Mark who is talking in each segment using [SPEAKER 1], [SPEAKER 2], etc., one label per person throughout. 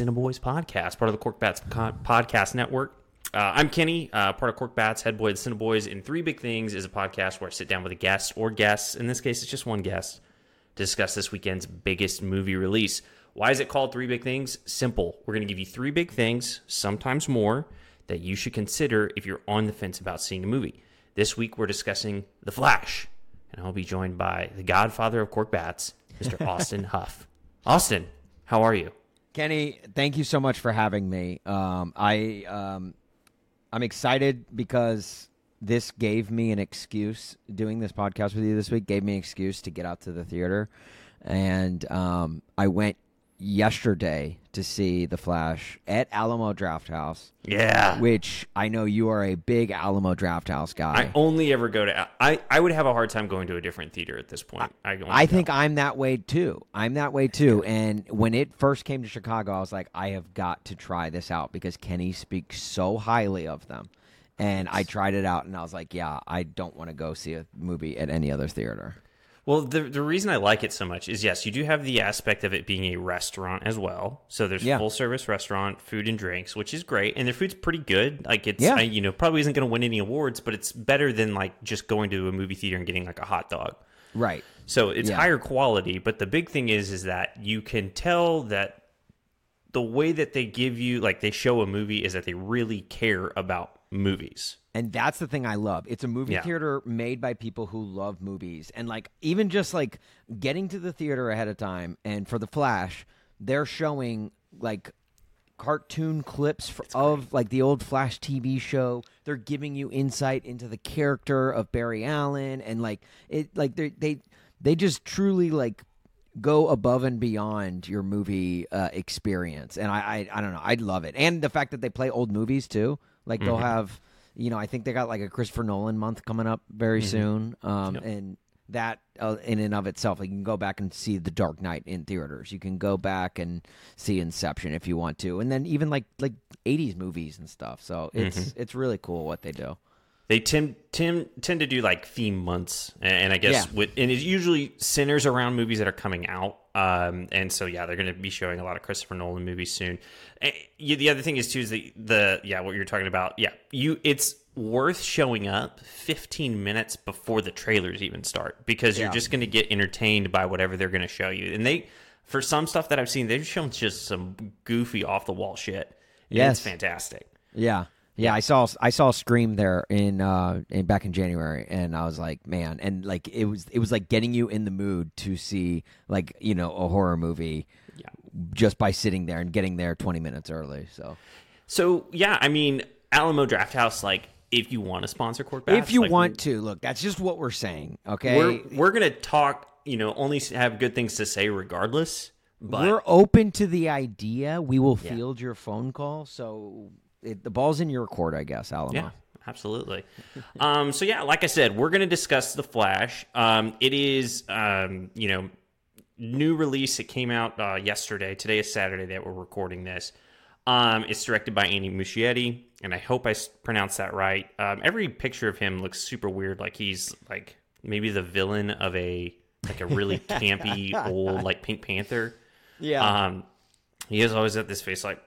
[SPEAKER 1] Cineboys podcast, part of the Korked Bats podcast network. Uh, I'm Kenny, uh, part of Korked Bats, head boy of the Cineboys. And Three Big Things is a podcast where I sit down with a guest or guests. In this case, it's just one guest to discuss this weekend's biggest movie release. Why is it called Three Big Things? Simple. We're going to give you three big things, sometimes more, that you should consider if you're on the fence about seeing a movie. This week, we're discussing The Flash, and I'll be joined by the godfather of Korked Bats, Mr. Austin Huff. Austin, how are you?
[SPEAKER 2] Kenny, thank you so much for having me. Um, I um, I'm excited because this gave me an excuse. Doing this podcast with you this week gave me an excuse to get out to the theater, and um, I went yesterday to see The Flash at Alamo Drafthouse.
[SPEAKER 1] Yeah.
[SPEAKER 2] Which I know you are a big Alamo Drafthouse guy.
[SPEAKER 1] I only ever go to. I I would have a hard time going to a different theater at this point. I,
[SPEAKER 2] I
[SPEAKER 1] go.
[SPEAKER 2] think I'm that way too. I'm that way too. And when it first came to Chicago, I was like, I have got to try this out because Kenny speaks so highly of them. And I tried it out and I was like, yeah, I don't want to go see a movie at any other theater.
[SPEAKER 1] Well, the the reason I like it so much is yes, you do have the aspect of it being a restaurant as well. So there's
[SPEAKER 2] Yeah.
[SPEAKER 1] full service restaurant, food and drinks, which is great, and their food's pretty good. Like it's,
[SPEAKER 2] Yeah.
[SPEAKER 1] I, you know, probably isn't going to win any awards, but it's better than like just going to a movie theater and getting like a hot dog.
[SPEAKER 2] Right.
[SPEAKER 1] So it's
[SPEAKER 2] Yeah.
[SPEAKER 1] higher quality, but the big thing is is that you can tell that the way that they give you like they show a movie is that they really care about movies.
[SPEAKER 2] And that's the thing I love. It's a movie
[SPEAKER 1] Yeah.
[SPEAKER 2] theater made by people who love movies. And like even just like getting to the theater ahead of time and for the Flash, they're showing like cartoon clips for, of like the old Flash TV show. They're giving you insight into the character of Barry Allen and like it like they they they just truly like go above and beyond your movie uh, experience. And I, I I don't know, I love it. And the fact that they play old movies too. Like they'll have you know, I think they got like a Christopher Nolan month coming up very soon. Um
[SPEAKER 1] Yep.
[SPEAKER 2] and that uh, in and of itself, like you can go back and see The Dark Knight in theaters. You can go back and see Inception if you want to, and then even like like '80s movies and stuff. So it's it's really cool what they do.
[SPEAKER 1] They tend tend tend to do like theme months, and, I guess
[SPEAKER 2] Yeah.
[SPEAKER 1] with and it usually centers around movies that are coming out. Um, and so yeah, they're going to be showing a lot of Christopher Nolan movies soon. And the other thing is too is the the yeah what you're talking about. Yeah, you it's worth showing up 15 minutes before the trailers even start because you're just going to get entertained by whatever they're going to show you. And they for some stuff that I've seen, they've shown just some goofy off the wall shit.
[SPEAKER 2] Yes.
[SPEAKER 1] it's fantastic.
[SPEAKER 2] Yeah. Yeah, I saw I saw Scream there in uh in back in January and I was like, man, and like it was it was like getting you in the mood to see like, you know, a horror movie
[SPEAKER 1] Yeah.
[SPEAKER 2] just by sitting there and getting there 20 minutes early. So,
[SPEAKER 1] So yeah, I mean Alamo Drafthouse, like if you want to sponsor Korked Bats,
[SPEAKER 2] if you
[SPEAKER 1] like,
[SPEAKER 2] want to, look, that's just what we're saying, okay?
[SPEAKER 1] we're we're gonna talk. You know, only have good things to say regardless. But
[SPEAKER 2] We're open to the idea. We will field your phone call. So it, the ball's in your court, I guess, Alamo.
[SPEAKER 1] yeah, absolutely. um, so yeah, like I said, we're gonna discuss the Flash. Um, it is um, you know new release. It came out uh, yesterday. Today is Saturday that we're recording this. Um, it's directed by Andy Muschietti, and I hope I s- pronounced that right. Um, every picture of him looks super weird, like he's like maybe the villain of a like a really campy old like Pink Panther.
[SPEAKER 2] Yeah.
[SPEAKER 1] Um, he is always at this face like.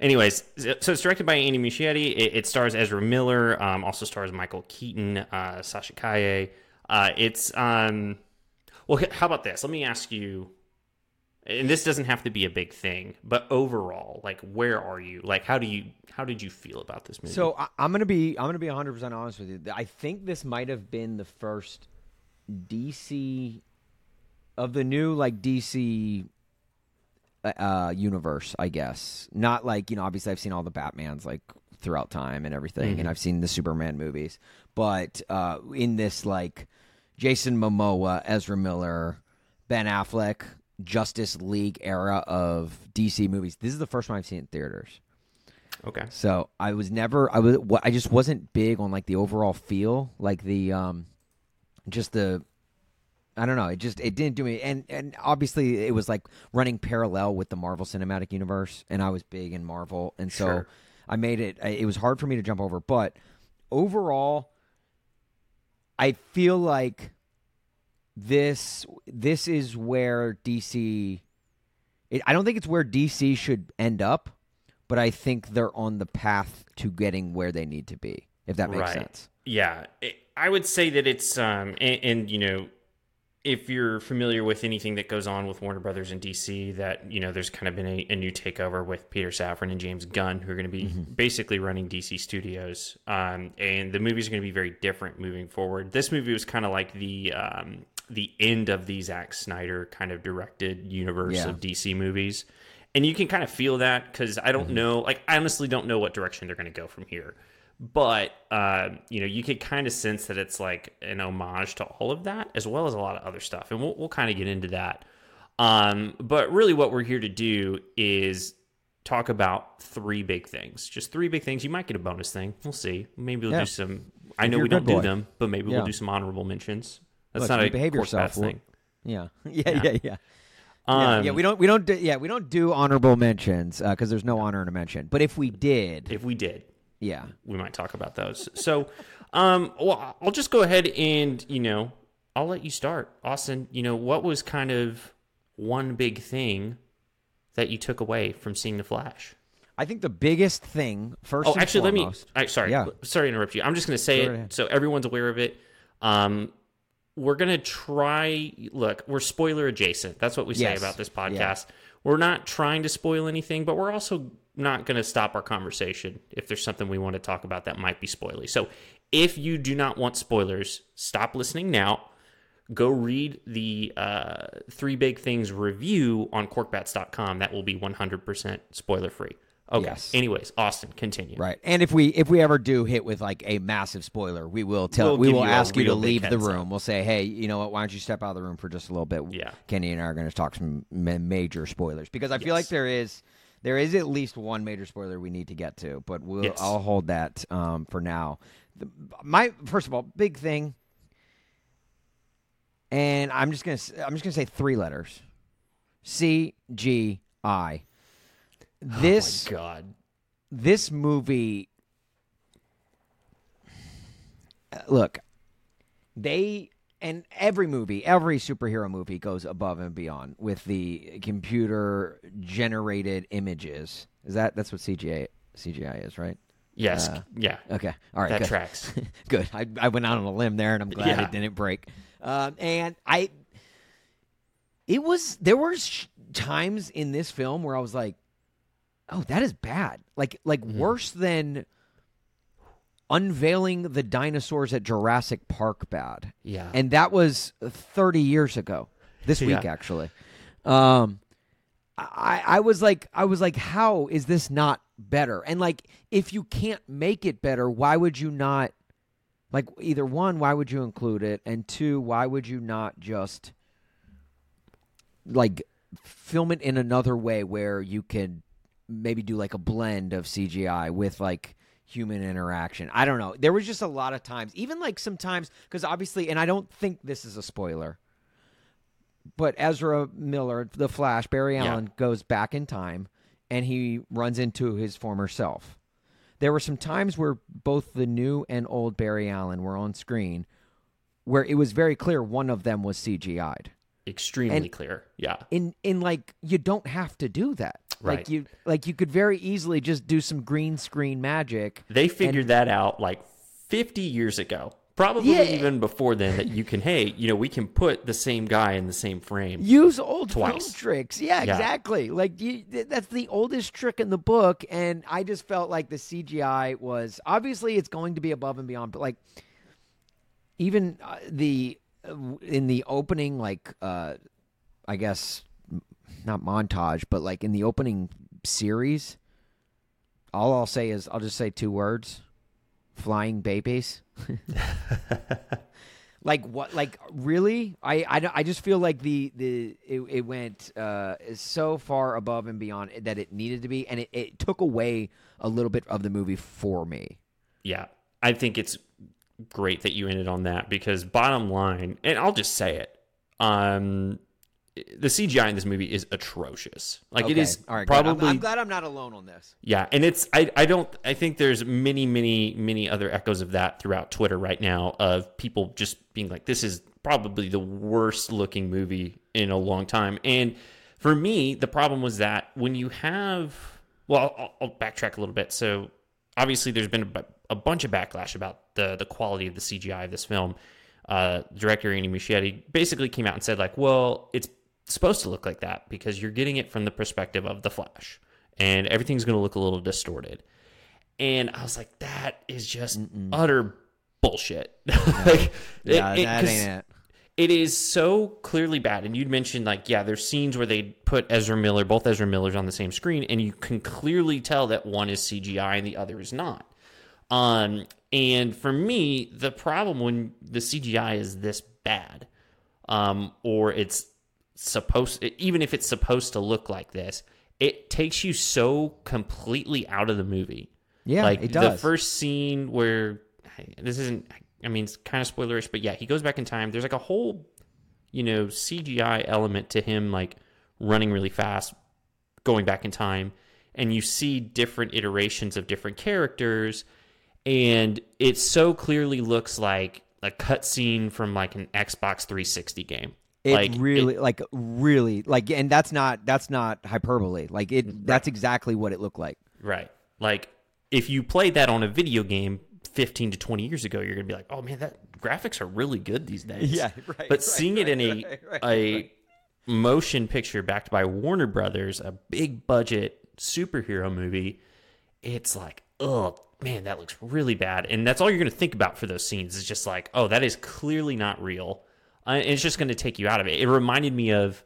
[SPEAKER 1] Anyways, so it's directed by Andy Muschietti. It, it stars Ezra Miller. Um, also stars Michael Keaton, uh, Sasha Calle. Uh, it's um, well. How about this? Let me ask you. And this doesn't have to be a big thing, but overall, like, where are you? Like, how do you? How did you feel about this movie?
[SPEAKER 2] So I, I'm gonna be I'm gonna be 100 percent honest with you. I think this might have been the first DC of the new like DC uh, universe, I guess. Not like you know, obviously I've seen all the Batmans like throughout time and everything, and I've seen the Superman movies, but uh, in this like Jason Momoa, Ezra Miller, Ben Affleck, Justice League era of DC movies, this is the first one I've seen in theaters.
[SPEAKER 1] okay,
[SPEAKER 2] So I was never I was I just wasn't big on like the overall feel, like the um just the I don't know, it just it didn't do me and and obviously it was like running parallel with the Marvel Cinematic Universe and I was big in Marvel and so
[SPEAKER 1] Sure.
[SPEAKER 2] I made it it was hard for me to jump over, but overall I feel like this this is where DC It, I don't think it's where DC should end up, but I think they're on the path to getting where they need to be. If that makes
[SPEAKER 1] Right.
[SPEAKER 2] sense.
[SPEAKER 1] Yeah, it, I would say that it's um and, and you know if you're familiar with anything that goes on with Warner Brothers and DC, that you know there's kind of been a, a new takeover with Peter Safran and James Gunn, who are going to be basically running DC Studios, um, and the movies are going to be very different moving forward. This movie was kind of like the um, the end of the Zack Snyder kind of directed universe
[SPEAKER 2] Yeah.
[SPEAKER 1] of DC movies. And you can kind of feel that because I don't know, like, I honestly don't know what direction they're going to go from here but uh, you know you could kind of sense that it's like an homage to all of that as well as a lot of other stuff and we'll, we'll kind of get into that um, but really what we're here to do is talk about three big things just three big things you might get a bonus thing we'll see maybe we'll
[SPEAKER 2] Yeah.
[SPEAKER 1] do some i know we don't
[SPEAKER 2] good
[SPEAKER 1] do them but maybe
[SPEAKER 2] Yeah.
[SPEAKER 1] we'll do some honorable mentions that's
[SPEAKER 2] Look,
[SPEAKER 1] not a
[SPEAKER 2] behave yourself.
[SPEAKER 1] Thing
[SPEAKER 2] Yeah, yeah, yeah, yeah. yeah.
[SPEAKER 1] um,
[SPEAKER 2] yeah, we don't, we don't, do, yeah, we don't do honorable mentions because there's no honor to mention. But if we did,
[SPEAKER 1] if we did
[SPEAKER 2] yeah,
[SPEAKER 1] we might talk about those. So, um, well, I'll just go ahead and you know, I'll let you start, Austin. You know, what was kind of one big thing that you took away from seeing the Flash?
[SPEAKER 2] I think the biggest thing first.
[SPEAKER 1] Oh, actually,
[SPEAKER 2] foremost,
[SPEAKER 1] let me. I, sorry,
[SPEAKER 2] Yeah.
[SPEAKER 1] sorry to interrupt you. I'm just going to say it
[SPEAKER 2] ahead.
[SPEAKER 1] so everyone's aware of it. Um, we're going to try. Look, we're spoiler adjacent. That's what we say
[SPEAKER 2] Yes.
[SPEAKER 1] about this
[SPEAKER 2] Yeah.
[SPEAKER 1] podcast. We're not trying to spoil anything, but we're also not going to stop our conversation if there's something we want to talk about that might be spoily. So, if you do not want spoilers, stop listening now. Go read the uh, Three Big Things review on korkedbats.com. That will be 100% spoiler free. Okay.
[SPEAKER 2] Yes.
[SPEAKER 1] Anyways, Austin, continue.
[SPEAKER 2] right? And if we if we ever do hit with like a massive spoiler, we will tell.
[SPEAKER 1] We'll
[SPEAKER 2] we will
[SPEAKER 1] you
[SPEAKER 2] ask you to leave the
[SPEAKER 1] up.
[SPEAKER 2] room. We'll say, hey, you know what? Why don't you step out of the room for just a little bit?
[SPEAKER 1] Yeah.
[SPEAKER 2] Kenny and I are going to talk some ma- major spoilers because I feel like
[SPEAKER 1] Yes.
[SPEAKER 2] there is there is at least one major spoiler we need to get to, but we'll
[SPEAKER 1] Yes.
[SPEAKER 2] I'll hold that um, for now. The, my first of all, big thing, and I'm just gonna I'm just gonna say three letters: C G I. This
[SPEAKER 1] Oh God.
[SPEAKER 2] this movie look they and every movie every superhero movie goes above and beyond with the computer generated images is that that's what cgi cgi is right
[SPEAKER 1] Yes.
[SPEAKER 2] Uh,
[SPEAKER 1] yeah.
[SPEAKER 2] okay all right
[SPEAKER 1] That
[SPEAKER 2] good.
[SPEAKER 1] tracks.
[SPEAKER 2] good I, I went out on a limb there and i'm glad
[SPEAKER 1] Yeah.
[SPEAKER 2] it didn't break um, and i it was there were sh- times in this film where i was like oh that is bad like like
[SPEAKER 1] Mm-hmm.
[SPEAKER 2] worse than unveiling the dinosaurs at jurassic park bad.
[SPEAKER 1] Yeah.
[SPEAKER 2] and that was 30 years ago. This week
[SPEAKER 1] Yeah.
[SPEAKER 2] actually. Um I, I was like I was like how is this not better? And like if you can't make it better why would you not like either one why would you include it? And two why would you not just like film it in another way where you could maybe do like a blend of CGI with like human interaction. I don't know. There was just a lot of times, even like sometimes, because obviously, and I don't think this is a spoiler, but Ezra Miller, the Flash, Barry
[SPEAKER 1] Yeah.
[SPEAKER 2] Allen goes back in time and he runs into his former self. There were some times where both the new and old Barry Allen were on screen where it was very clear one of them was CGI'd
[SPEAKER 1] Extremely
[SPEAKER 2] and-
[SPEAKER 1] clear. Yeah.
[SPEAKER 2] in in like you don't have to do that. Like you like you could very easily just do some green screen magic.
[SPEAKER 1] They figured that out like 50 years ago. Probably
[SPEAKER 2] Yeah.
[SPEAKER 1] even before then that you can, hey, you know, we can put the same guy in the same frame.
[SPEAKER 2] Use old
[SPEAKER 1] Twice.
[SPEAKER 2] tricks. Yeah,
[SPEAKER 1] Yeah.
[SPEAKER 2] exactly. Like you, that's the oldest trick in the book and I just felt like the CGI was obviously it's going to be above and beyond but like even uh, the uh, in the opening like uh I guess not montage but like in the opening series all I'll say is I'll just say two words flying babies. Like what like really? I, I I just feel like the the it, it went uh so far above and beyond that it needed to be and it, it took away a little bit of the movie for me.
[SPEAKER 1] Yeah. I think it's great that you ended on that because bottom line, and I'll just say it, um, the CGI in this movie is atrocious. Like it
[SPEAKER 2] Okay.
[SPEAKER 1] is
[SPEAKER 2] all right good. I'm-
[SPEAKER 1] probably
[SPEAKER 2] I'm, glad I'm not alone on this
[SPEAKER 1] Yeah, and it's I I don't I think there's many many many other echoes of that throughout Twitter right now of people just being like this is probably the worst looking movie in a long time and For me, the problem was that when you have, well, I'll, I'll backtrack a little bit. So obviously, there's been a, a bunch of backlash about the the quality of the CGI of this film. Uh, director Andy Muschietti basically came out and said, like, well, it's supposed to look like that because you're getting it from the perspective of the Flash, and everything's going to look a little distorted. And I was like, that is just utter bullshit. like,
[SPEAKER 2] Yeah,
[SPEAKER 1] it- it-
[SPEAKER 2] ain't it.
[SPEAKER 1] it is so clearly bad. And you'd mentioned like, yeah, there's scenes where they put Ezra Miller, both Ezra Millers on the same screen, and you can clearly tell that one is CGI and the other is not. Um, and for me, the problem when the CGI is this bad, um, or it's supposed, even if it's supposed to look like this, it takes you so completely out of the movie.
[SPEAKER 2] Yeah,
[SPEAKER 1] like
[SPEAKER 2] it
[SPEAKER 1] the first scene where this isn't. I mean, it's kind of spoilerish, but yeah, he goes back in time. There's like a whole, you know, CGI element to him, like running really fast, going back in time, and you see different iterations of different characters, and it so clearly looks like a cutscene from like an Xbox 360 game.
[SPEAKER 2] It
[SPEAKER 1] like
[SPEAKER 2] really, like, really, like, and that's not that's not hyperbole. Like, it that's exactly what it looked like.
[SPEAKER 1] Right. Like if you played that on a video game 15 to 20 years ago, you're going to be like, "Oh man, that graphics are really good these days."
[SPEAKER 2] Yeah, right,
[SPEAKER 1] But
[SPEAKER 2] right,
[SPEAKER 1] seeing it in a
[SPEAKER 2] right, right,
[SPEAKER 1] a motion picture backed by Warner Brothers, a big budget superhero movie, it's like, "Oh, man, that looks really bad." And that's all you're going to think about for those scenes. Is just like, "Oh, that is clearly not real." It's just going to take you out of it. It reminded me of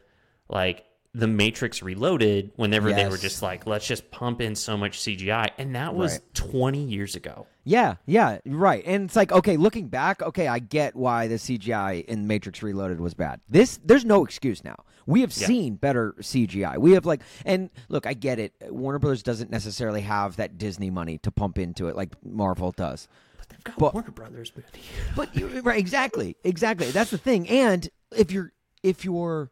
[SPEAKER 1] like the Matrix Reloaded whenever they were just like, let's just pump in so much CGI. And that was
[SPEAKER 2] Right.
[SPEAKER 1] 20 years ago.
[SPEAKER 2] Yeah, yeah, right. And it's like, okay, looking back, okay, I get why the CGI in Matrix Reloaded was bad. This, there's no excuse now. We have
[SPEAKER 1] Yeah.
[SPEAKER 2] seen better CGI. We have like, and look, I get it. Warner Brothers doesn't necessarily have that Disney money to pump into it like Marvel does.
[SPEAKER 1] But they've got
[SPEAKER 2] But-
[SPEAKER 1] Warner Brothers movie.
[SPEAKER 2] But you right, exactly, exactly. That's the thing. And if you're if you're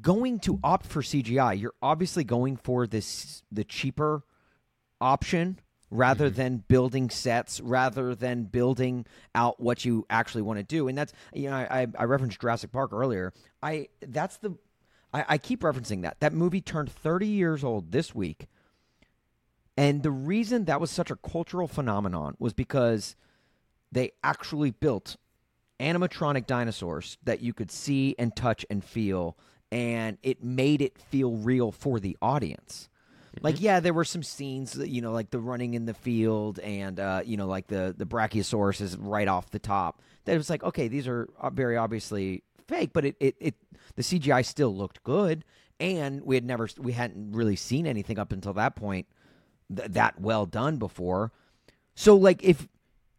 [SPEAKER 2] going to opt for CGI, you're obviously going for this the cheaper option rather mm-hmm. than building sets, rather than building out what you actually want to do. And that's you know I, I referenced Jurassic Park earlier. I that's the I, I keep referencing that that movie turned 30 years old this week. And the reason that was such a cultural phenomenon was because they actually built animatronic dinosaurs that you could see and touch and feel and it made it feel real for the audience. Like yeah there were some scenes that, you know like the running in the field and uh, you know like the the brachiosaurus is right off the top that it was like okay these are very obviously fake but it, it, it the cgi still looked good and we had never we hadn't really seen anything up until that point th- that well done before. So like if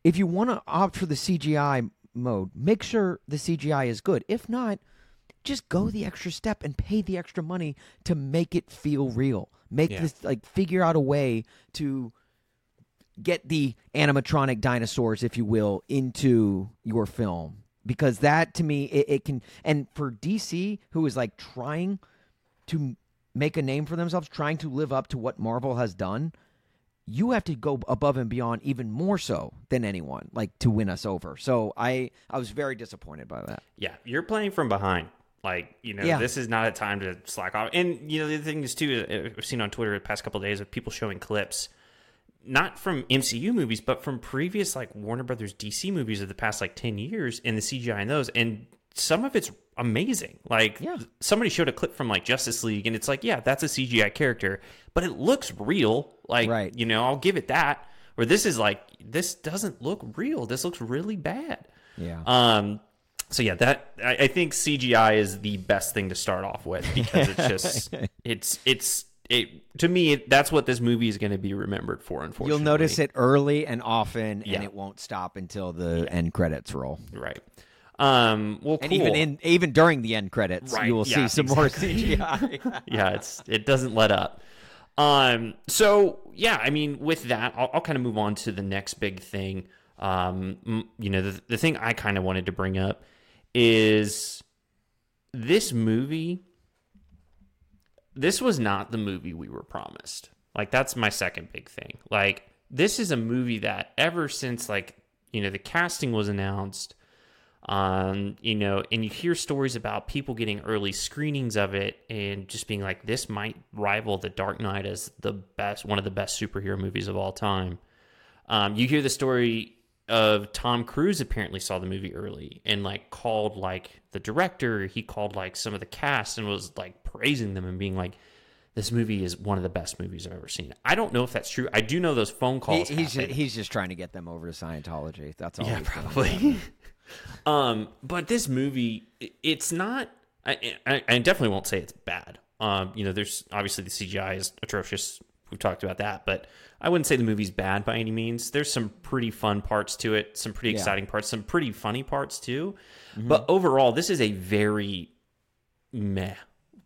[SPEAKER 2] if you want to opt for the CGI mode, make sure the CGI is good. If not, just go the extra step and pay the extra money to make it feel real. Make
[SPEAKER 1] Yeah.
[SPEAKER 2] this like figure out a way to get the animatronic dinosaurs, if you will, into your film. Because that to me it, it can and for DC who is like trying to make a name for themselves, trying to live up to what Marvel has done, you have to go above and beyond even more so than anyone like to win us over so i i was very disappointed by that
[SPEAKER 1] Yeah, you're playing from behind. Like, you know,
[SPEAKER 2] Yeah.
[SPEAKER 1] this is not a time to slack off. And, you know, the thing is, too, uh, I've seen on Twitter the past couple of days of people showing clips, not from MCU movies, but from previous, like, Warner Brothers DC movies of the past, like, 10 years and the CGI in those. And some of it's amazing. Like,
[SPEAKER 2] Yeah.
[SPEAKER 1] somebody showed a clip from, like, Justice League, and it's like, yeah, that's a CGI character, but it looks real. Like,
[SPEAKER 2] Right.
[SPEAKER 1] you know, I'll give it that. Where this is like, this doesn't look real. This looks really bad.
[SPEAKER 2] yeah
[SPEAKER 1] Um, so yeah, that I, I think CGI is the best thing to start off with because it's just it's it's it to me it, that's what this movie is going to be remembered for. Unfortunately,
[SPEAKER 2] you'll notice it early and often
[SPEAKER 1] Yeah.
[SPEAKER 2] and it won't stop until the end credits roll
[SPEAKER 1] right. Um, well,
[SPEAKER 2] and
[SPEAKER 1] cool.
[SPEAKER 2] even in even during the end credits
[SPEAKER 1] Right,
[SPEAKER 2] you will
[SPEAKER 1] yeah,
[SPEAKER 2] see some
[SPEAKER 1] exactly.
[SPEAKER 2] more cgi
[SPEAKER 1] yeah, it's it doesn't let up. Um, so yeah, I mean, with that, I'll, I'll kind of move on to the next big thing. Um, you know, the the thing I kind of wanted to bring up is this movie. This was not the movie we were promised. Like that's my second big thing. Like this is a movie that ever since like you know the casting was announced, Um, you know, and you hear stories about people getting early screenings of it and just being like, this might rival The Dark Knight as the best, one of the best superhero movies of all time. Um, you hear the story of Tom Cruise apparently saw the movie early and like called like the director, he called like some of the cast and was like praising them and being like, this movie is one of the best movies I've ever seen. I don't know if that's true. I do know those phone
[SPEAKER 2] He,
[SPEAKER 1] calls.
[SPEAKER 2] he's just, he's just trying to get them over to Scientology. That's all.
[SPEAKER 1] yeah, probably. um, but this movie, it's not. I, I, I definitely won't say it's bad. Um, you know, there's obviously the CGI is atrocious. We've talked about that, but I wouldn't say the movie's bad by any means. There's some pretty fun parts to it, some pretty
[SPEAKER 2] Yeah.
[SPEAKER 1] exciting parts, some pretty funny parts too.
[SPEAKER 2] Mm-hmm.
[SPEAKER 1] But overall, this is a very meh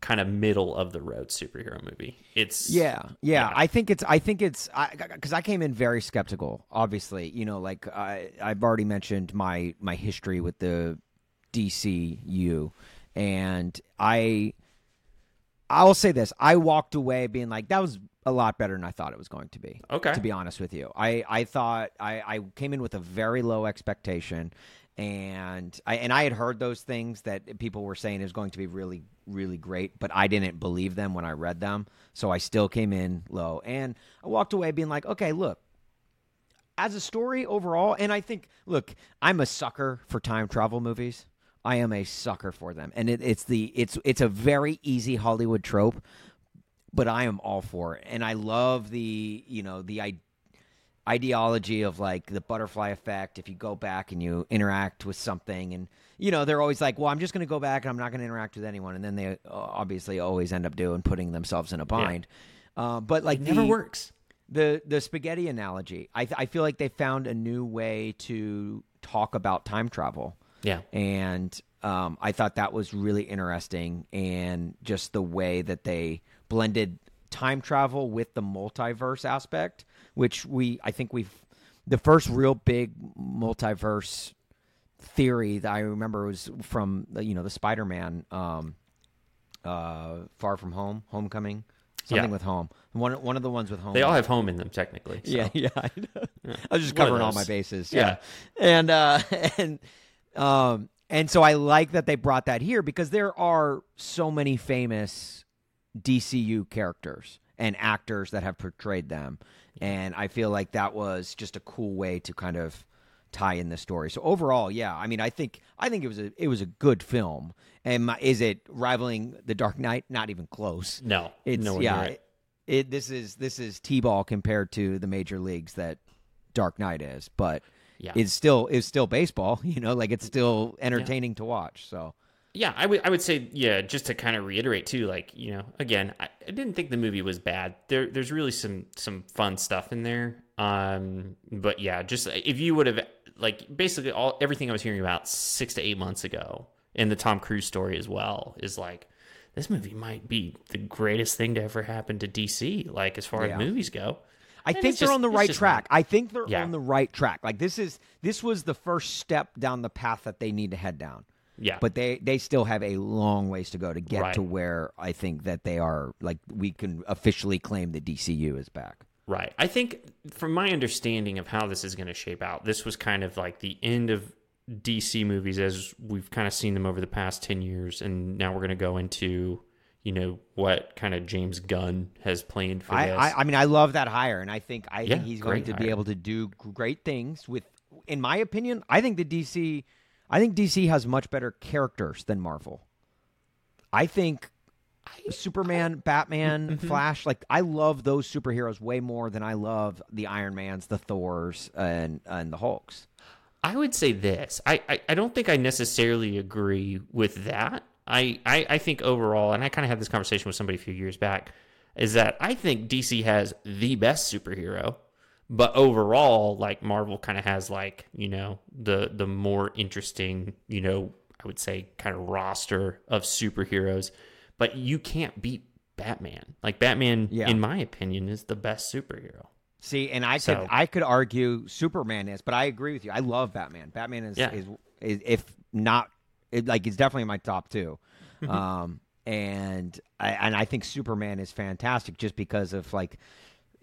[SPEAKER 1] kind of middle of the road superhero movie. It's
[SPEAKER 2] Yeah, yeah,
[SPEAKER 1] Yeah.
[SPEAKER 2] I think it's. I think it's. Because I, came in very skeptical. Obviously, you know, like I, I've already mentioned my my history with the DCU, and I, I will say this: I walked away being like, that was a lot better than I thought it was going to be.
[SPEAKER 1] Okay.
[SPEAKER 2] to be honest with you, I I thought I I came in with a very low expectation. And I and I had heard those things that people were saying is going to be really really great, but I didn't believe them when I read them. So I still came in low, and I walked away being like, okay, look, as a story overall, and I think, look, I'm a sucker for time travel movies. I am a sucker for them, and it, it's the it's it's a very easy Hollywood trope, but I am all for it, and I love the you know the ideology of like the butterfly effect. If you go back and you interact with something, and you know they're always like, well, I'm just going to go back and I'm not going to interact with anyone, and then they uh, obviously always end up doing putting themselves in a bind. Uh, but like
[SPEAKER 1] It never
[SPEAKER 2] the-
[SPEAKER 1] works.
[SPEAKER 2] the the spaghetti analogy. I I feel like they found a new way to talk about time travel,
[SPEAKER 1] Yeah.
[SPEAKER 2] and um, I thought that was really interesting, and just the way that they blended time travel with the multiverse aspect, which we I think we've the first real big multiverse theory that I remember was from the, you know the Spider Man. Um, uh, Far From Home, Homecoming, something
[SPEAKER 1] Yeah.
[SPEAKER 2] with home. One one of the ones with home.
[SPEAKER 1] They all have home in them technically. so.
[SPEAKER 2] Yeah, yeah. I. I was just covering all my bases.
[SPEAKER 1] Yeah.
[SPEAKER 2] Yeah, and uh, and um, and so I like that they brought that here because there are so many famous DCU characters and actors that have portrayed them, and I feel like that was just a cool way to kind of tie in the story. So overall, yeah, I mean, I think I think it was a it was a good film. And my, is it rivaling The Dark Knight? Not even close.
[SPEAKER 1] No,
[SPEAKER 2] It's
[SPEAKER 1] nowhere
[SPEAKER 2] yeah.
[SPEAKER 1] it.
[SPEAKER 2] It, it this is this is t-ball compared to the major leagues that Dark Knight is, but
[SPEAKER 1] Yeah.
[SPEAKER 2] it's still it's still baseball. You know, like it's still entertaining to watch. So
[SPEAKER 1] Yeah, I would I would say yeah, just to kind of reiterate too, like you know, again, I, I didn't think the movie was bad. There there's really some some fun stuff in there. Um, but yeah, just if you would have like basically all everything I was hearing about six to eight months ago, and the Tom Cruise story as well is like this movie might be the greatest thing to ever happen to DC. Like as far
[SPEAKER 2] Yeah.
[SPEAKER 1] as movies go,
[SPEAKER 2] I
[SPEAKER 1] And
[SPEAKER 2] think they're
[SPEAKER 1] just-
[SPEAKER 2] on the right track. I think they're
[SPEAKER 1] Yeah.
[SPEAKER 2] on the right track. Like this is this was the first step down the path that they need to head down.
[SPEAKER 1] Yeah,
[SPEAKER 2] But they they still have a long ways to go to get
[SPEAKER 1] Right.
[SPEAKER 2] to where I think that they are like we can officially claim the DCU is back.
[SPEAKER 1] Right. I think, from my understanding of how this is going to shape out, this was kind of like the end of DC movies as we've kind of seen them over the past 10 years. And now we're going to go into, you know, what kind of James Gunn has planned for
[SPEAKER 2] I,
[SPEAKER 1] this.
[SPEAKER 2] I I mean I love that hire, and I think I
[SPEAKER 1] Yeah,
[SPEAKER 2] think he's going to be able to do great things with. In my opinion, I think the DC, I think DC has much better characters than Marvel. I think Superman, Batman,
[SPEAKER 1] Mm-hmm.
[SPEAKER 2] Flash, like I love those superheroes way more than I love the Iron Mans, the Thors, and and the Hulks.
[SPEAKER 1] I would say this. I, I, I don't think I necessarily agree with that. I, I, I think overall, and I kind of had this conversation with somebody a few years back, is that I think DC has the best superhero, but overall, like Marvel kind of has like you know the the more interesting you know I would say kind of roster of superheroes, but you can't beat Batman. Like Batman,
[SPEAKER 2] Yeah.
[SPEAKER 1] in my opinion, is the best superhero.
[SPEAKER 2] See, and I
[SPEAKER 1] So-
[SPEAKER 2] could I could argue Superman is, but I agree with you. I love Batman. Batman is
[SPEAKER 1] Yeah.
[SPEAKER 2] is, is if not it, like it's definitely my top 2
[SPEAKER 1] Mm-hmm.
[SPEAKER 2] Um, and I and I think Superman is fantastic just because of like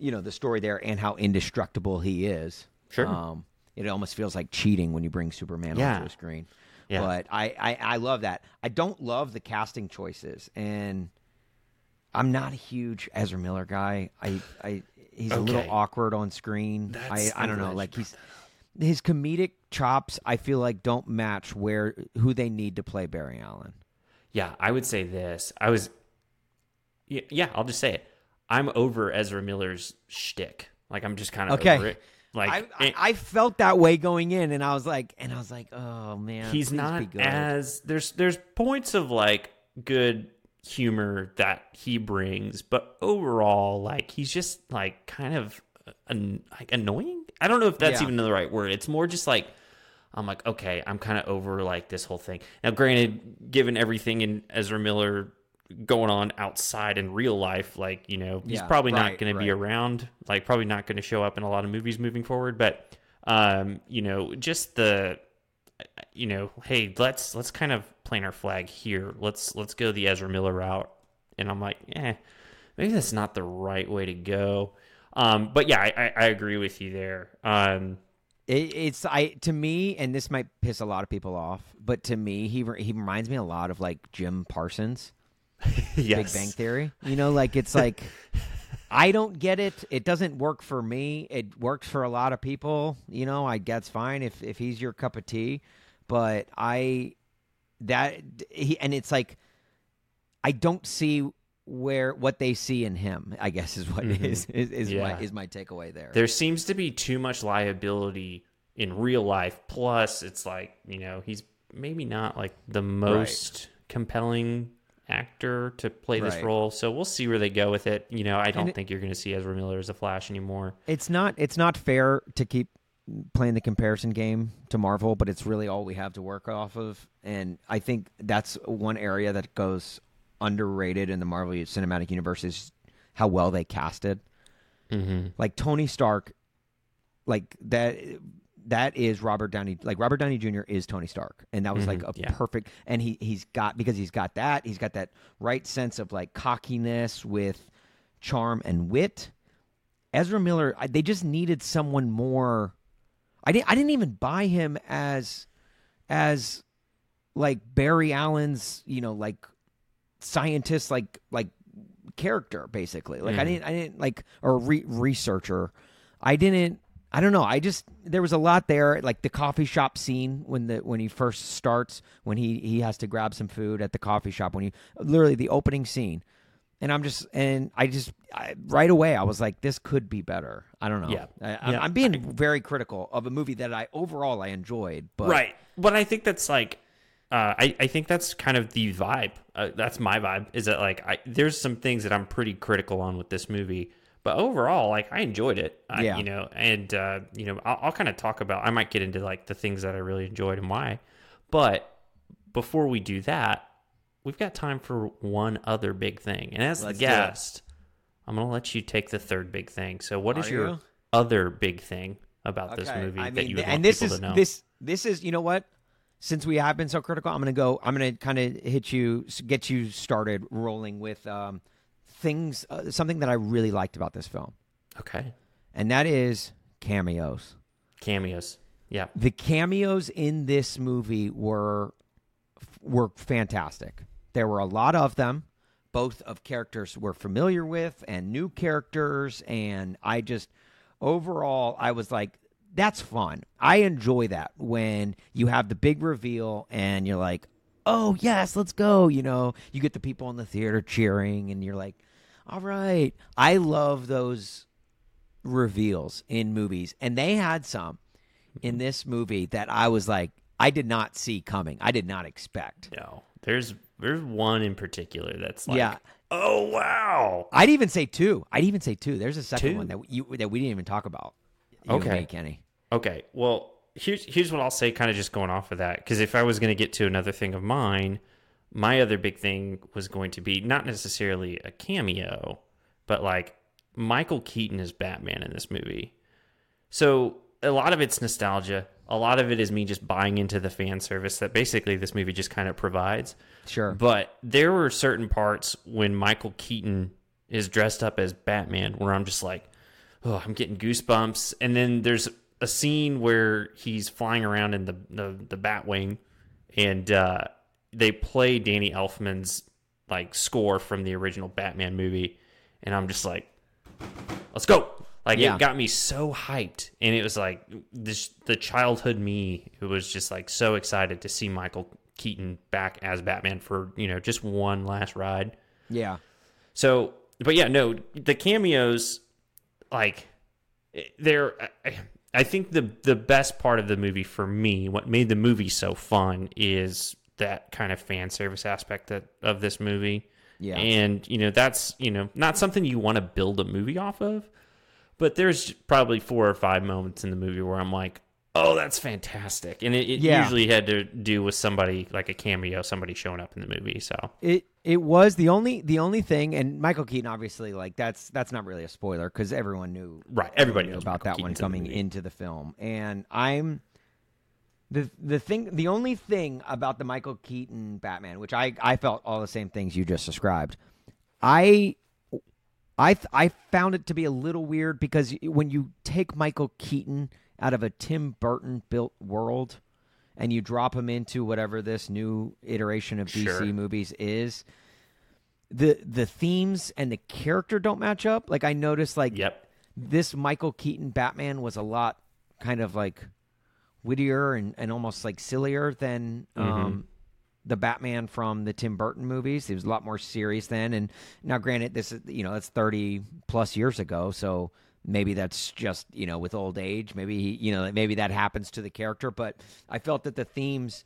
[SPEAKER 2] you know the story there and how indestructible he is.
[SPEAKER 1] Sure.
[SPEAKER 2] Um, it almost feels like cheating when you bring Superman
[SPEAKER 1] Yeah.
[SPEAKER 2] onto the screen.
[SPEAKER 1] Yeah.
[SPEAKER 2] But I, I I love that. I don't love the casting choices, and I'm not a huge Ezra Miller guy. I I he's a little awkward on screen. I
[SPEAKER 1] That's-
[SPEAKER 2] I
[SPEAKER 1] I'm
[SPEAKER 2] don't know. Like he's his comedic chops. I feel like don't match where who they need to play Barry Allen.
[SPEAKER 1] Yeah, I would say this. I was, yeah, yeah I'll just say it. I'm over Ezra Miller's shtick. Like I'm just kind of
[SPEAKER 2] Okay.
[SPEAKER 1] over it. Like
[SPEAKER 2] I, I, I felt that way going in, and I was like, and I was like, oh man,
[SPEAKER 1] he's not as there's there's points of like good humor that he brings, but overall, like he's just like kind of uh, an, like annoying. I don't know if that's
[SPEAKER 2] Yeah.
[SPEAKER 1] even the right word. It's more just like I'm like, okay, I'm kind of over like this whole thing. Now, granted, given everything in Ezra Miller going on outside in real life, like you know, he's
[SPEAKER 2] Yeah,
[SPEAKER 1] probably not
[SPEAKER 2] right,
[SPEAKER 1] going to be around. Like, probably not going to show up in a lot of movies moving forward. But, um, you know, just the, you know, hey, let's let's kind of plant our flag here. Let's let's go the Ezra Miller route. And I'm like, eh, maybe that's not the right way to go. Um, but yeah, I, I, I agree with you there. Um,
[SPEAKER 2] It, it's I to me, and this might piss a lot of people off, but to me, he he reminds me a lot of like Jim Parsons,
[SPEAKER 1] yes.
[SPEAKER 2] Big Bang Theory. You know, like it's like I don't get it. It doesn't work for me. It works for a lot of people. You know, I guess fine if if he's your cup of tea, but I that he and it's like I don't see where what they see in him. I guess is what
[SPEAKER 1] Mhm.
[SPEAKER 2] is is, is
[SPEAKER 1] Yeah.
[SPEAKER 2] my is my takeaway there.
[SPEAKER 1] there seems to be too much liability in real life. Plus, it's like you know he's maybe not like the most compelling actor to play this
[SPEAKER 2] Right.
[SPEAKER 1] role. So we'll see where they go with it. You know, I don't
[SPEAKER 2] it-
[SPEAKER 1] think you're going to see Ezra Miller as a Flash anymore.
[SPEAKER 2] it's not it's not fair to keep playing the comparison game to Marvel, but it's really all we have to work off of. And I think that's one area that goes underrated in the Marvel Cinematic Universe is how well they casted.
[SPEAKER 1] Mm-hmm.
[SPEAKER 2] Like Tony Stark, like that. That is Robert Downey. Like Robert Downey Jr. is Tony Stark, and that was like a
[SPEAKER 1] yeah.
[SPEAKER 2] perfect. And he he's got because he's got that. He's got that right sense of like cockiness with charm and wit. Ezra Miller, I, they just needed someone more. I didn't. I didn't even buy him as, as, like Barry Allen's, you know, like scientist, like like character, basically. Like I
[SPEAKER 1] Mm.
[SPEAKER 2] didn't. I didn't like or re- researcher. I didn't. I don't know. I just there was a lot there, like the coffee shop scene when the when he first starts, when he he has to grab some food at the coffee shop, when he literally the opening scene, and I'm just and I just I, right away I was like, this could be better. I don't know.
[SPEAKER 1] Yeah.
[SPEAKER 2] I, I'm,
[SPEAKER 1] Yeah.
[SPEAKER 2] I'm being very critical of a movie that I overall I enjoyed, but
[SPEAKER 1] right. But I think that's like, uh, I I think that's kind of the vibe. Uh, that's my vibe. Is that like I there's some things that I'm pretty critical on with this movie, but overall, like I enjoyed it. I,
[SPEAKER 2] Yeah.
[SPEAKER 1] You know, and uh, you know, I'll, I'll kind of talk about. I might get into like the things that I really enjoyed and why. But before we do that, we've got time for one other big thing, and as
[SPEAKER 2] Let's
[SPEAKER 1] the guest, I'm gonna let you take the third big thing. So, what is
[SPEAKER 2] Are
[SPEAKER 1] your
[SPEAKER 2] you?
[SPEAKER 1] other big thing about this movie
[SPEAKER 2] I
[SPEAKER 1] that you would
[SPEAKER 2] and
[SPEAKER 1] want
[SPEAKER 2] this
[SPEAKER 1] people
[SPEAKER 2] is
[SPEAKER 1] to know?
[SPEAKER 2] this this is you know what? Since we have been so critical, I'm gonna go. I'm gonna kind of hit you, get you started rolling with um, things. Uh, something that I really liked about this film,
[SPEAKER 1] Okay.
[SPEAKER 2] and that is cameos.
[SPEAKER 1] Cameos. Yeah.
[SPEAKER 2] The cameos in this movie were were fantastic. There were a lot of them, both of characters we're familiar with and new characters, and I just overall I was like, that's fun. I enjoy that when you have the big reveal and you're like, oh yes, let's go. You know, you get the people in the theater cheering, and you're like, all right. I love those reveals in movies, and they had some in mm-hmm. this movie that I was like, I did not see coming. I did not expect.
[SPEAKER 1] No. There's there's one in particular that's like
[SPEAKER 2] Yeah.
[SPEAKER 1] oh wow.
[SPEAKER 2] I'd even say two. I'd even say two. There's a second
[SPEAKER 1] Two?
[SPEAKER 2] one that you that we didn't even talk about.
[SPEAKER 1] Okay.
[SPEAKER 2] me, Kenny.
[SPEAKER 1] Okay. Well, here's here's what I'll say kind of just going off of that because if I was going to get to another thing of mine, my other big thing was going to be not necessarily a cameo, but like Michael Keaton is Batman in this movie. So a lot of it's nostalgia. A lot of it is me just buying into the fan service that basically this movie just kind of provides.
[SPEAKER 2] Sure.
[SPEAKER 1] But there were certain parts when Michael Keaton is dressed up as Batman where I'm just like, oh, I'm getting goosebumps. And then there's a scene where he's flying around in the the, the Batwing, and uh, they play Danny Elfman's like score from the original Batman movie, and I'm just like, let's go. Like
[SPEAKER 2] Yeah.
[SPEAKER 1] it got me so hyped, and it was like this the childhood me who was just like so excited to see Michael Keaton back as Batman for you know just one last ride.
[SPEAKER 2] Yeah.
[SPEAKER 1] So, but yeah, no, the cameos, like, they're. I- I think the the best part of the movie for me, what made the movie so fun, is that kind of fan service aspect that of this movie.
[SPEAKER 2] Yeah.
[SPEAKER 1] and you know that's you know not something you want to build a movie off of, but there's probably four or five moments in the movie where I'm like, oh, that's fantastic, and it, it
[SPEAKER 2] Yeah.
[SPEAKER 1] usually had to do with somebody like a cameo, somebody showing up in the movie. So
[SPEAKER 2] It it was the only the only thing, and Michael Keaton obviously like that's that's not really a spoiler because everyone knew
[SPEAKER 1] right, everybody
[SPEAKER 2] knew about
[SPEAKER 1] Michael
[SPEAKER 2] that one
[SPEAKER 1] Keaton's in the
[SPEAKER 2] coming
[SPEAKER 1] movie.
[SPEAKER 2] into the film, and I'm the the thing the only thing about the Michael Keaton Batman, which I I felt all the same things you just described, I. I th- I found it to be a little weird because when you take Michael Keaton out of a Tim Burton built world and you drop him into whatever this new iteration of DC
[SPEAKER 1] Sure.
[SPEAKER 2] movies is, the the themes and the character don't match up. Like I noticed, like
[SPEAKER 1] Yep.
[SPEAKER 2] this Michael Keaton Batman was a lot kind of like wittier and, and almost like sillier than um, the Batman from the Tim Burton movies. He was a lot more serious then. And now, granted, this is you know that's thirty plus years ago, so maybe that's just you know with old age. Maybe he, you know maybe that happens to the character. But I felt that the themes.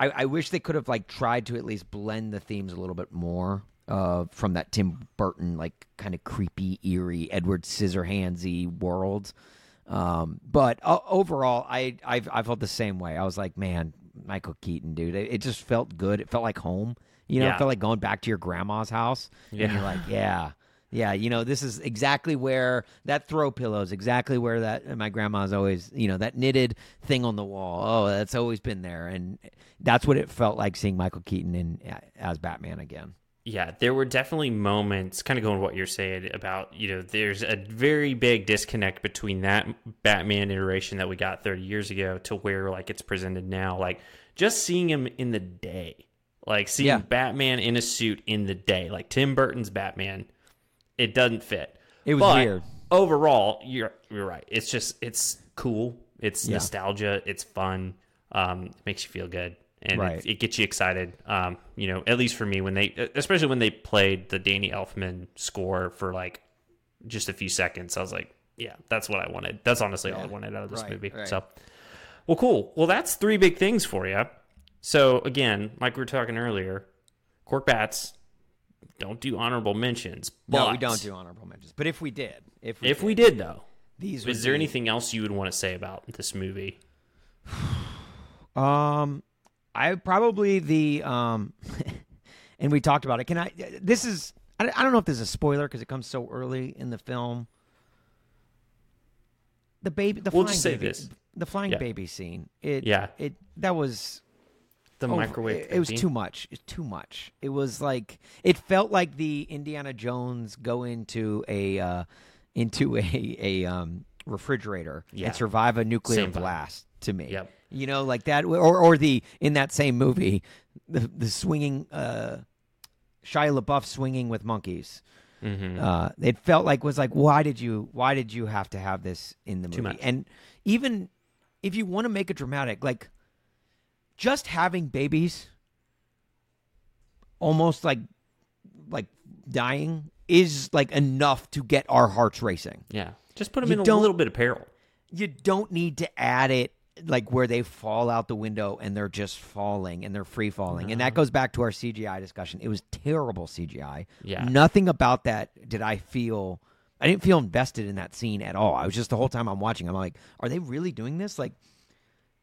[SPEAKER 2] I, I wish they could have like tried to at least blend the themes a little bit more uh, from that Tim Burton like kind of creepy, eerie Edward Scissorhandsy world. Um, but uh, overall, I I've, I felt the same way. I was like, man, Michael Keaton, dude, it, it just felt good. It felt like home. You know,
[SPEAKER 1] Yeah.
[SPEAKER 2] it felt like going back to your grandma's house.
[SPEAKER 1] yeah.
[SPEAKER 2] And you're like, yeah. Yeah, you know, this is exactly where that throw pillow is exactly where that my grandma's always, you know, that knitted thing on the wall. Oh, that's always been there, and that's what it felt like seeing Michael Keaton in as Batman again.
[SPEAKER 1] Yeah, there were definitely moments, kind of going what you're saying about, you know, there's a very big disconnect between that Batman iteration that we got 30 years ago to where like it's presented now. Like just seeing him in the day, like seeing
[SPEAKER 2] Yeah.
[SPEAKER 1] Batman in a suit in the day, like Tim Burton's Batman, it doesn't fit.
[SPEAKER 2] It was
[SPEAKER 1] But
[SPEAKER 2] weird.
[SPEAKER 1] Overall, you're you're right. It's just it's cool. It's
[SPEAKER 2] Yeah.
[SPEAKER 1] nostalgia. It's fun. Um, it makes you feel good, and
[SPEAKER 2] Right.
[SPEAKER 1] it, it gets you excited. Um, you know, at least for me, when they, especially when they played the Danny Elfman score for like just a few seconds, I was like, yeah, that's what I wanted. That's honestly all I wanted out of this
[SPEAKER 2] Right,
[SPEAKER 1] movie.
[SPEAKER 2] right.
[SPEAKER 1] So, well, cool. Well, that's three big things for you. So again, like we were talking earlier, Korked Bats don't do honorable mentions.
[SPEAKER 2] No, we don't do honorable mentions. But if we did, if we
[SPEAKER 1] If
[SPEAKER 2] did,
[SPEAKER 1] we did though,
[SPEAKER 2] these
[SPEAKER 1] is there
[SPEAKER 2] be-
[SPEAKER 1] anything else you would want to say about this movie?
[SPEAKER 2] Um, I probably the um, and we talked about it. Can I? This is I, I don't know if this is a spoiler because it comes so early in the film. The baby, the
[SPEAKER 1] We'll
[SPEAKER 2] flying
[SPEAKER 1] just say
[SPEAKER 2] baby,
[SPEAKER 1] this.
[SPEAKER 2] the flying
[SPEAKER 1] Yeah.
[SPEAKER 2] baby scene. It
[SPEAKER 1] Yeah.
[SPEAKER 2] It that was
[SPEAKER 1] The
[SPEAKER 2] over-
[SPEAKER 1] microwave.
[SPEAKER 2] It, it was too much. It's too much. It was like it felt like the Indiana Jones go into a uh, into a a um, refrigerator
[SPEAKER 1] Yeah.
[SPEAKER 2] and survive a nuclear
[SPEAKER 1] Same vibe.
[SPEAKER 2] To me,
[SPEAKER 1] Yep.
[SPEAKER 2] you know, like that, or or the in that same movie, the the swinging uh, Shia LaBeouf swinging with monkeys.
[SPEAKER 1] Mhm.
[SPEAKER 2] Uh, it felt like was like why did you why did you have to have this in the movie? And even if you want to make it dramatic, like just having babies almost like like dying is like enough to get our hearts racing.
[SPEAKER 1] Yeah. Just put them
[SPEAKER 2] You
[SPEAKER 1] in a little bit of peril.
[SPEAKER 2] You don't need to add it like where they fall out the window and they're just falling and they're free falling. And that mm-hmm. goes back to our CGI discussion. It was terrible CGI.
[SPEAKER 1] Yeah.
[SPEAKER 2] Nothing about that did I feel I didn't feel invested in that scene at all. I was just the whole time I'm watching, I'm like, are they really doing this? Like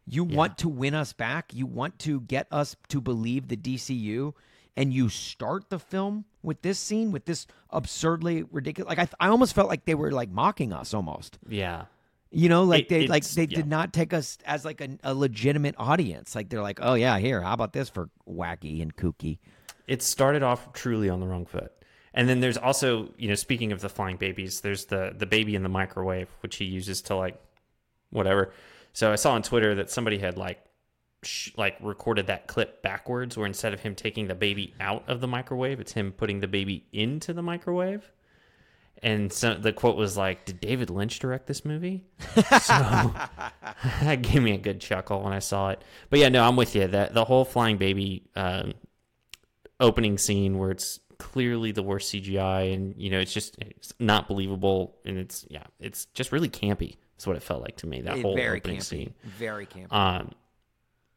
[SPEAKER 2] you want to win us back. You want to get us to believe the DCU, and you start the film with this scene, with this absurdly ridiculous. Like I, I almost felt like they were like mocking us, almost.
[SPEAKER 1] Yeah.
[SPEAKER 2] You know, like
[SPEAKER 1] It-
[SPEAKER 2] they like they
[SPEAKER 1] yeah.
[SPEAKER 2] did not take us as like a, a legitimate audience. Like they're like, oh yeah, here, how about this for wacky and kooky?
[SPEAKER 1] It started off truly on the wrong foot. And then there's also, you know, speaking of the flying babies, there's the the baby in the microwave, which he uses to like whatever. So I saw on Twitter that somebody had like sh- like recorded that clip backwards, where instead of him taking the baby out of the microwave, it's him putting the baby into the microwave. And so the quote was like, "Did David Lynch direct this movie?" so that gave me a good chuckle when I saw it. But yeah, no, I'm with you. That the whole flying baby um, opening scene where it's clearly the worst CGI, and you know, it's just it's not believable, and it's yeah, it's just really campy. That's what it felt like to me. That whole
[SPEAKER 2] very
[SPEAKER 1] opening
[SPEAKER 2] campy.
[SPEAKER 1] scene.
[SPEAKER 2] Very campy.
[SPEAKER 1] Um,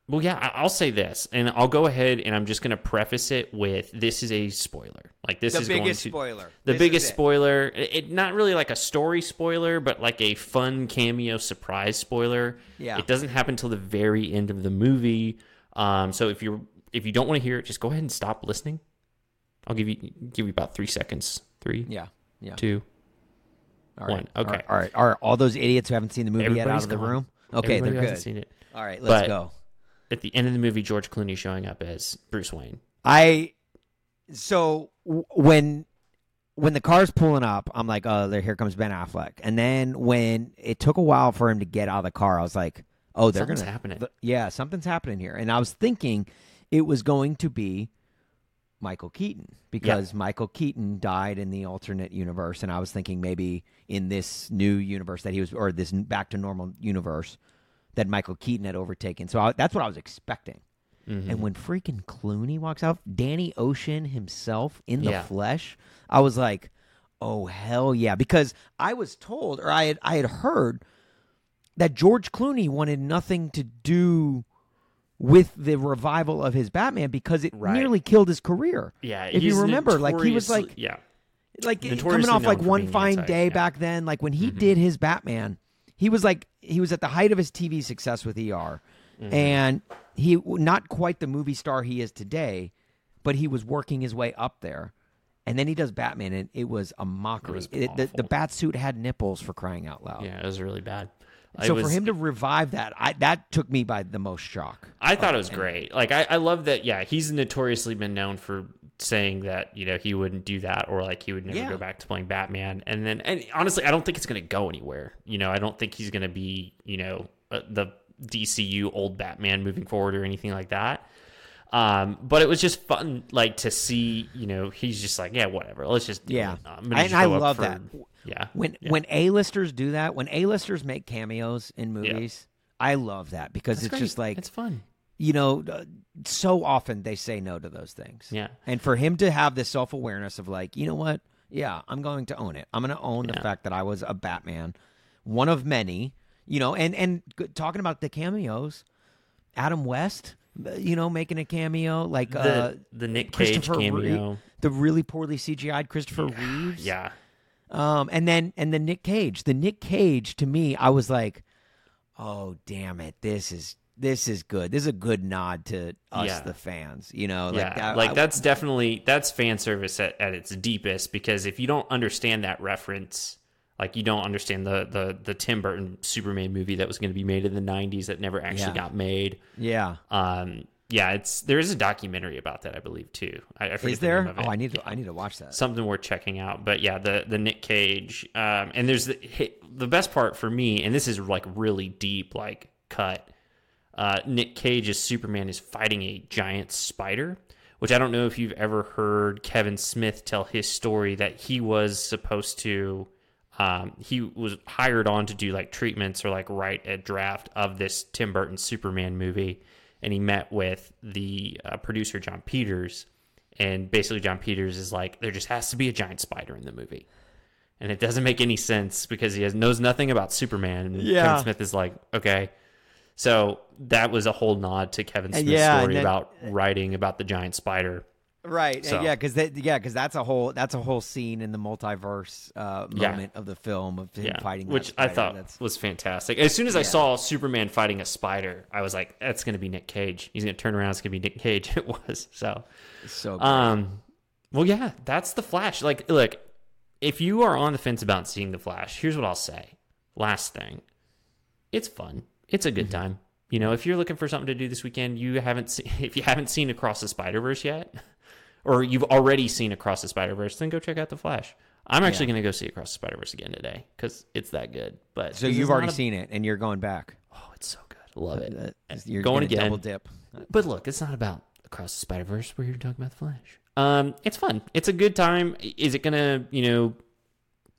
[SPEAKER 1] well, yeah, I'll say this, and I'll go ahead and I'm just going to preface it with this is a spoiler. Like this
[SPEAKER 2] the
[SPEAKER 1] is
[SPEAKER 2] biggest
[SPEAKER 1] going to,
[SPEAKER 2] spoiler.
[SPEAKER 1] The
[SPEAKER 2] This
[SPEAKER 1] biggest spoiler. It, not really like a story spoiler, but like a fun cameo surprise spoiler.
[SPEAKER 2] Yeah.
[SPEAKER 1] It doesn't happen till the very end of the movie. Um, so if you're if you don't want to hear it, just go ahead and stop listening. I'll give you give you about three seconds. Three,
[SPEAKER 2] Yeah. Yeah.
[SPEAKER 1] two.
[SPEAKER 2] All right.
[SPEAKER 1] one. Okay.
[SPEAKER 2] All right. All right. All those idiots who haven't seen the movie yet out of the
[SPEAKER 1] gone.
[SPEAKER 2] room. Okay,
[SPEAKER 1] Everybody
[SPEAKER 2] they're good.
[SPEAKER 1] Seen it.
[SPEAKER 2] All right. Let's
[SPEAKER 1] But-
[SPEAKER 2] go.
[SPEAKER 1] At the end of the movie, George Clooney showing up as Bruce Wayne.
[SPEAKER 2] I so when when the car's pulling up, I'm like, oh, there here comes Ben Affleck. And then when it took a while for him to get out of the car, I was like, oh, they're gonna
[SPEAKER 1] happening.
[SPEAKER 2] th- yeah, something's happening here. And I was thinking it was going to be Michael Keaton because Michael Keaton died in the alternate universe, and I was thinking maybe in this new universe that he was, or this back to normal universe that Michael Keaton had overtaken. So I, that's what I was expecting.
[SPEAKER 1] Mm-hmm.
[SPEAKER 2] And when freaking Clooney walks out, Danny Ocean himself in the
[SPEAKER 1] Yeah.
[SPEAKER 2] flesh, I was like, "Oh hell yeah!" Because I was told, or I had I had heard that George Clooney wanted nothing to do with the revival of his Batman because it
[SPEAKER 1] Right.
[SPEAKER 2] nearly killed his career.
[SPEAKER 1] Yeah,
[SPEAKER 2] if you remember, like he was like
[SPEAKER 1] yeah,
[SPEAKER 2] like coming off like one fine day
[SPEAKER 1] yeah. Mm-hmm.
[SPEAKER 2] back then like when he did his batman he was like he was at the height of his tv success with er
[SPEAKER 1] Mm-hmm.
[SPEAKER 2] and he not quite the movie star he is today but he was working his way up there and then he does batman and it was a mockery
[SPEAKER 1] was
[SPEAKER 2] It- the, the bat suit had nipples for crying out loud
[SPEAKER 1] yeah, it was really bad.
[SPEAKER 2] So
[SPEAKER 1] was,
[SPEAKER 2] for him to revive that I, that took me by the most shock
[SPEAKER 1] I thought it was great. Like I, I love that. Yeah, he's notoriously been known for saying that you know he wouldn't do that or like he would never
[SPEAKER 2] Yeah.
[SPEAKER 1] go back to playing Batman. And then, and honestly, I don't think it's going to go anywhere. You know, I don't think he's going to be you know uh, the DCU old Batman moving forward or anything like that. Um, but it was just fun, like to see. You know, he's just like, yeah, whatever. Let's just
[SPEAKER 2] Yeah.
[SPEAKER 1] it. I'm gonna
[SPEAKER 2] And
[SPEAKER 1] just
[SPEAKER 2] I love
[SPEAKER 1] for-
[SPEAKER 2] that.
[SPEAKER 1] Yeah,
[SPEAKER 2] when
[SPEAKER 1] yeah.
[SPEAKER 2] when A-listers do that, when A-listers make cameos in movies, I love that because
[SPEAKER 1] That's
[SPEAKER 2] it's
[SPEAKER 1] great.
[SPEAKER 2] just like
[SPEAKER 1] it's fun.
[SPEAKER 2] you know, uh, so often they say no to those things.
[SPEAKER 1] Yeah.
[SPEAKER 2] And for him to have this self awareness of like, you know what? Yeah, I'm going to own it. I'm going to own the fact that I was a Batman, one of many. You know, and and talking about the cameos, Adam West, uh, you know, making a cameo like
[SPEAKER 1] The
[SPEAKER 2] uh,
[SPEAKER 1] the Nick Cage cameo.
[SPEAKER 2] the really poorly CGI'd Christopher Reeves.
[SPEAKER 1] Yeah,
[SPEAKER 2] Um, and then and the Nick Cage, the Nick Cage to me, I was like, oh damn it, this is this is good. This is a good nod to us,
[SPEAKER 1] Yeah.
[SPEAKER 2] the fans. You know, like
[SPEAKER 1] yeah,
[SPEAKER 2] that,
[SPEAKER 1] like
[SPEAKER 2] I-
[SPEAKER 1] that's definitely that's fan service at, at its deepest because if you don't understand that reference, like you don't understand the the the Tim Burton Superman movie that was going to be made in the '90s that never actually
[SPEAKER 2] Yeah.
[SPEAKER 1] got made.
[SPEAKER 2] Yeah,
[SPEAKER 1] Um, yeah, it's there is a documentary about that, I believe too. I, I forget
[SPEAKER 2] is
[SPEAKER 1] the name
[SPEAKER 2] there?
[SPEAKER 1] of it.
[SPEAKER 2] Oh, I need to I need to watch that.
[SPEAKER 1] something worth checking out. But yeah, the the Nick Cage, um, and there's the the best part for me, and this is like really deep, like cut. Uh, Nick Cage's Superman is fighting a giant spider, which I don't know if you've ever heard Kevin Smith tell his story that he was supposed to. Um, he was hired on to do like treatments or like write a draft of this Tim Burton Superman movie, and he met with the uh, producer Jon Peters, and basically Jon Peters is like, there just has to be a giant spider in the movie, and it doesn't make any sense because he has knows nothing about Superman. And
[SPEAKER 2] Yeah.
[SPEAKER 1] Kevin Smith is like, okay, so that was a whole nod to Kevin Smith's
[SPEAKER 2] yeah,
[SPEAKER 1] story
[SPEAKER 2] then-
[SPEAKER 1] about writing about the giant spider.
[SPEAKER 2] Right.
[SPEAKER 1] So-
[SPEAKER 2] Yeah, because yeah, because that's a whole that's a whole scene in the multiverse uh,
[SPEAKER 1] Yeah.
[SPEAKER 2] moment of the film of him
[SPEAKER 1] Yeah,
[SPEAKER 2] fighting, that
[SPEAKER 1] which I thought
[SPEAKER 2] That's,
[SPEAKER 1] was fantastic. As soon as I saw Superman fighting a spider, I was like, "That's going to be Nick Cage. He's going to turn around. It's going to be Nick Cage." It was so.
[SPEAKER 2] so great.
[SPEAKER 1] Um, well, yeah, that's the Flash. Like, look, if you are on the fence about seeing the Flash, here's what I'll say. Last thing, it's fun. It's a good
[SPEAKER 2] Mm-hmm.
[SPEAKER 1] time. You know, if you're looking for something to do this weekend, you haven't seen if you haven't seen Across the Spider Verse yet, or you've already seen Across the Spider Verse, then go check out the Flash. I'm actually
[SPEAKER 2] Yeah.
[SPEAKER 1] going to go see Across the Spider Verse again today because it's that good. But
[SPEAKER 2] so you've already
[SPEAKER 1] a-
[SPEAKER 2] seen it and you're going back.
[SPEAKER 1] Oh, it's so good. love it.
[SPEAKER 2] Uh, You're
[SPEAKER 1] Going again.
[SPEAKER 2] Double dip.
[SPEAKER 1] But look, it's not about Across the Spider Verse. We're here to talk about the Flash. Um, it's fun. It's a good time. Is it gonna, you know,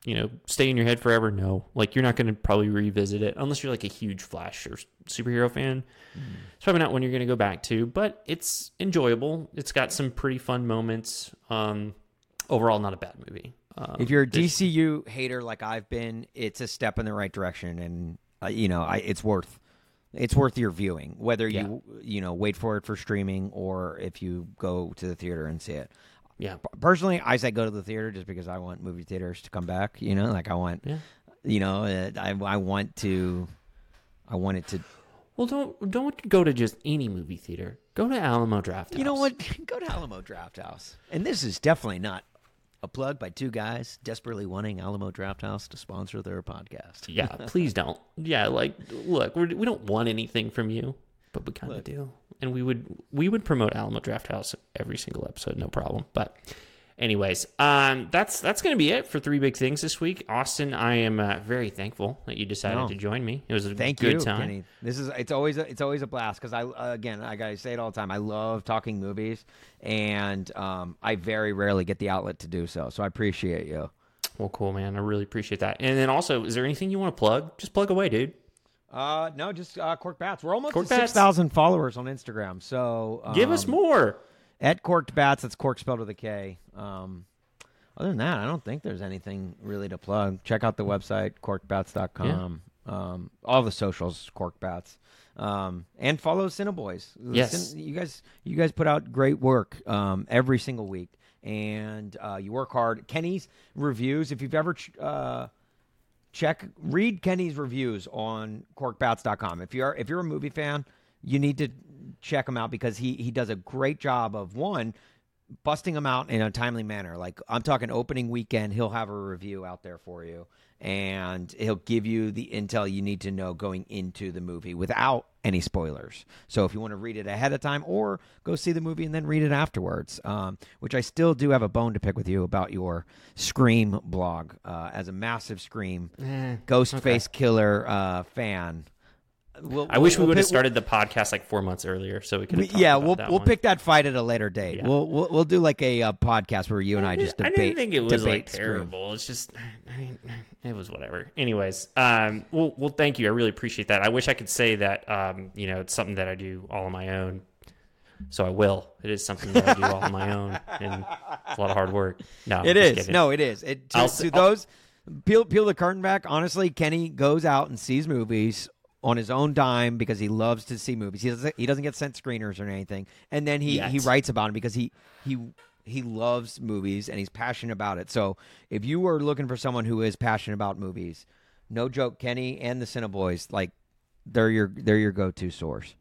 [SPEAKER 1] you know, stay in your head forever? No. Like you're not gonna probably revisit it unless you're like a huge Flash or superhero fan. It's probably not one you're gonna go back to, but it's enjoyable. It's got some pretty fun moments. Um, overall, not a bad movie. Um,
[SPEAKER 2] If you're a DCU hater like I've been, it's a step in the right direction, and uh, you know, I, it's worth it's worth your viewing, whether you you know wait for it for streaming or if you go to the theater and see it.
[SPEAKER 1] Yeah,
[SPEAKER 2] Personally, I say go to the theater just because I want movie theaters to come back. You know, like I want,
[SPEAKER 1] yeah.
[SPEAKER 2] you know, uh, I I want to, I want it to.
[SPEAKER 1] Well, don't don't go to just any movie theater. Go to Alamo Draft.
[SPEAKER 2] You know what? Go to Alamo Drafthouse, and this is definitely not. A plug by two guys desperately wanting Alamo Drafthouse to sponsor their podcast.
[SPEAKER 1] Yeah, please don't. Yeah, like look, we're, we don't want anything from you, but we kind of do, and we would we would promote Alamo Drafthouse every single episode, no problem. But anyways, um, that's that's gonna be it for three big things this week. Austin, I am uh, very thankful that you decided
[SPEAKER 2] No.
[SPEAKER 1] to join me. It was a
[SPEAKER 2] Thank
[SPEAKER 1] good
[SPEAKER 2] you,
[SPEAKER 1] time.
[SPEAKER 2] Kenny. This is it's always a, it's always a blast because I uh, again I gotta say it all the time. I love talking movies, and um, I very rarely get the outlet to do so. So I appreciate you.
[SPEAKER 1] Well, cool, man. I really appreciate that. And then also, is there anything you want to plug? Just plug away, dude.
[SPEAKER 2] Uh, no, just uh, Korked Bats. We're almost Korked
[SPEAKER 1] Bats.
[SPEAKER 2] six thousand followers on Instagram. So um,
[SPEAKER 1] Give us more.
[SPEAKER 2] at Korked Bats. That's Cork spelled with a K. Um, other than that, I don't think there's anything really to plug. Check out the website korkedbats.com. Um, all the socials, Korked Bats. Um, and follow Cineboys.
[SPEAKER 1] Yes.
[SPEAKER 2] Cin- you guys, you guys put out great work um, every single week, and uh, you work hard. Kenny's reviews. If you've ever ch- uh, check read Kenny's reviews on korkedbats.com. If you're if you're a movie fan, you need to check him out because he he does a great job of one busting them out in a timely manner. Like I'm talking opening weekend, he'll have a review out there for you and he'll give you the intel you need to know going into the movie without any spoilers. So if you want to read it ahead of time or go see the movie and then read it afterwards, um, which I still do have a bone to pick with you about your Scream blog. Uh, as a massive Scream
[SPEAKER 1] Eh,
[SPEAKER 2] Ghostface Killer uh, fan. We'll-
[SPEAKER 1] I wish we
[SPEAKER 2] we'll
[SPEAKER 1] would have started the podcast like four months earlier, so we could.
[SPEAKER 2] we- yeah, we'll we'll
[SPEAKER 1] one.
[SPEAKER 2] pick that fight at a later date.
[SPEAKER 1] Yeah.
[SPEAKER 2] We'll, we'll we'll do like a uh, podcast where you and I just
[SPEAKER 1] I
[SPEAKER 2] debate.
[SPEAKER 1] didn't think it was like terrible. It's just, I mean, it was whatever. Anyways, um, well, well, thank you. I really appreciate that. I wish I could say that, um, you know, it's something that I do all on my own. So I will. It is something that I do all on my own, and it's a lot of hard work. No, I'm
[SPEAKER 2] is.
[SPEAKER 1] kidding.
[SPEAKER 2] No, it is. It to,
[SPEAKER 1] I'll
[SPEAKER 2] to
[SPEAKER 1] I'll-
[SPEAKER 2] those peel peel the curtain back. Honestly, Kenny goes out and sees movies on his own dime because he loves to see movies. He doesn't he doesn't get sent screeners or anything, and then he
[SPEAKER 1] Yet.
[SPEAKER 2] he writes about them because he he he loves movies and he's passionate about it. So if you are looking for someone who is passionate about movies, no joke, Kenny and the Cineboys like they're your they're your go to source.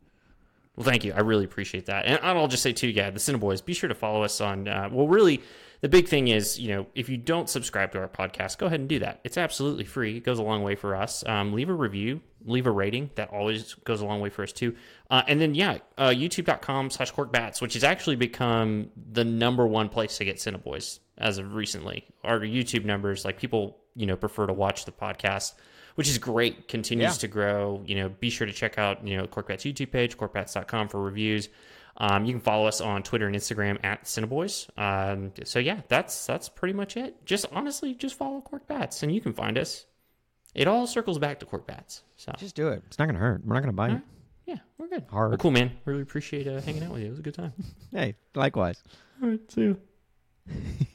[SPEAKER 1] Well, thank you. I really appreciate that. And I'll just say too, yeah, the Cineboys, be sure to follow us on. Uh, well, really, the big thing is, you know, if you don't subscribe to our podcast, go ahead and do that. It's absolutely free. It goes a long way for us. Um, leave a review, leave a rating. That always goes a long way for us too. Uh, and then, yeah, uh, youtube.com slash korkedbats, which has actually become the number one place to get Cineboys as of recently. Our YouTube numbers, like people, you know, prefer to watch the podcast which is great. Continues
[SPEAKER 2] Yeah.
[SPEAKER 1] to grow. You know, be sure to check out you know Korked Bats YouTube page, korkedbats.com for reviews. Um, you can follow us on Twitter and Instagram at Cineboys. Um, so yeah, that's that's pretty much it. Just honestly, just follow Korked Bats, and you can find us. It all circles back to Korked Bats. So
[SPEAKER 2] Just do it. It's not gonna hurt. We're not gonna bite.
[SPEAKER 1] yeah, we're good.
[SPEAKER 2] Hard.
[SPEAKER 1] Well, cool, man. Really appreciate uh, hanging out with you. It was a good time.
[SPEAKER 2] Hey, likewise.
[SPEAKER 1] All right, see you.